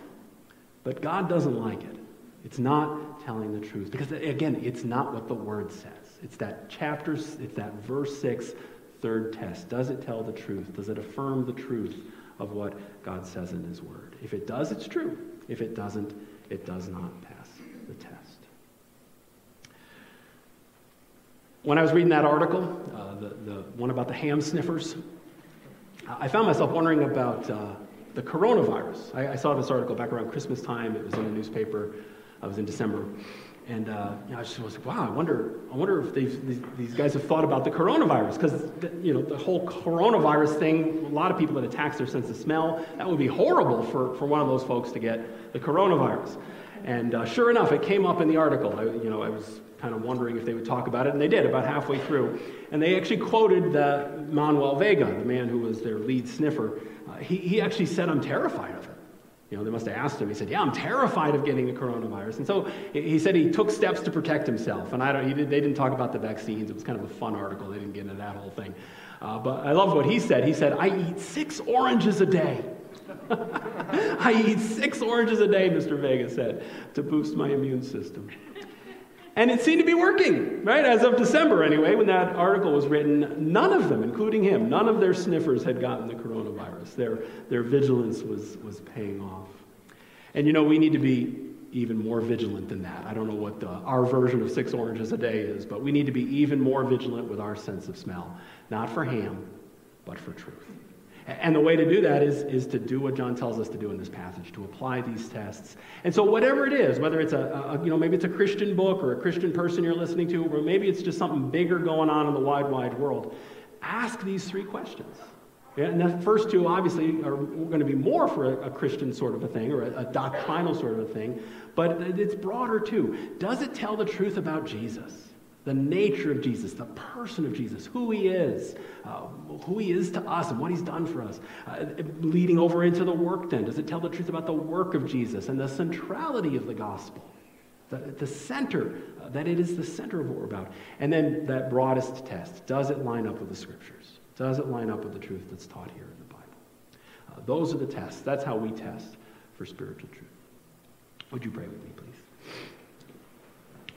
but God doesn't like it. It's not telling the truth. Because, again, it's not what the Word says. It's that chapter, it's that verse 6 third test. Does it tell the truth? Does it affirm the truth of what God says in His Word? If it does, it's true. If it doesn't, it does not pass the test. When I was reading that article, uh, the, the one about the ham sniffers, I found myself wondering about uh, the coronavirus. I, I, saw this article back around Christmas time. It was in the newspaper. I was in December. And uh, you know, I just was like, wow, I wonder, I wonder if these, these guys have thought about the coronavirus. Because, you know, the whole coronavirus thing, a lot of people that attacks their sense of smell, that would be horrible for, for one of those folks to get the coronavirus. And uh, sure enough, it came up in the article. I, you know, I was kind of wondering if they would talk about it, and they did about halfway through. And they actually quoted uh, Manuel Vega, the man who was their lead sniffer. Uh, he, he actually said, I'm terrified of it. You know, they must have asked him. He said, "Yeah, I'm terrified of getting the coronavirus." And so he said he took steps to protect himself. And I don't. Did, they didn't talk about the vaccines. It was kind of a fun article. They didn't get into that whole thing. Uh, but I love what he said. He said, "I eat six oranges a day." I eat six oranges a day, Mr. Vega said, to boost my immune system. And it seemed to be working, right? As of December, anyway, when that article was written, none of them, including him, none of their sniffers had gotten the coronavirus. Their, their vigilance was, was paying off. And you know, we need to be even more vigilant than that. I don't know what the, our version of six oranges a day is, but we need to be even more vigilant with our sense of smell. Not for ham, but for truth. And the way to do that is, is to do what John tells us to do in this passage, to apply these tests. And so whatever it is, whether it's a, a, you know, maybe it's a Christian book or a Christian person you're listening to, or maybe it's just something bigger going on in the wide, wide world, ask these three questions. Yeah, and the first two obviously are going to be more for a, a Christian sort of a thing or a, a doctrinal sort of a thing, but it's broader too. Does it tell the truth about Jesus? The nature of Jesus, the person of Jesus, who he is, uh, who he is to us, and what he's done for us. Uh, leading over into the work, then, does it tell the truth about the work of Jesus and the centrality of the gospel? The, the center, uh, that it is the center of what we're about. And then that broadest test does it line up with the scriptures? Does it line up with the truth that's taught here in the Bible? Uh, those are the tests. That's how we test for spiritual truth. Would you pray with me, please?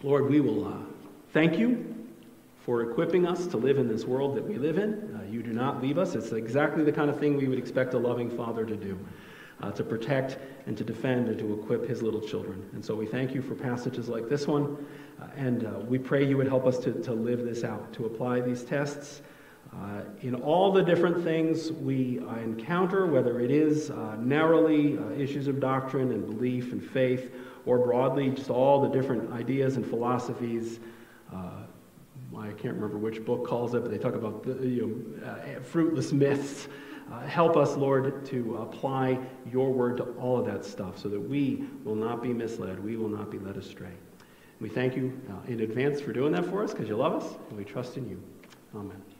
Lord, we will. Uh, Thank you for equipping us to live in this world that we live in. Uh, you do not leave us. It's exactly the kind of thing we would expect a loving father to do. Uh, to protect and to defend and to equip his little children. And so we thank you for passages like this one, uh, and uh, we pray you would help us to, to live this out, to apply these tests uh, in all the different things we uh, encounter, whether it is narrowly issues of doctrine and belief and faith, or broadly just all the different ideas and philosophies uh, I can't remember which book calls it, but they talk about the, you know, uh, fruitless myths. Uh, help us, Lord, to apply your word to all of that stuff so that we will not be misled. We will not be led astray. We thank you uh, in advance for doing that for us because you love us and we trust in you. Amen.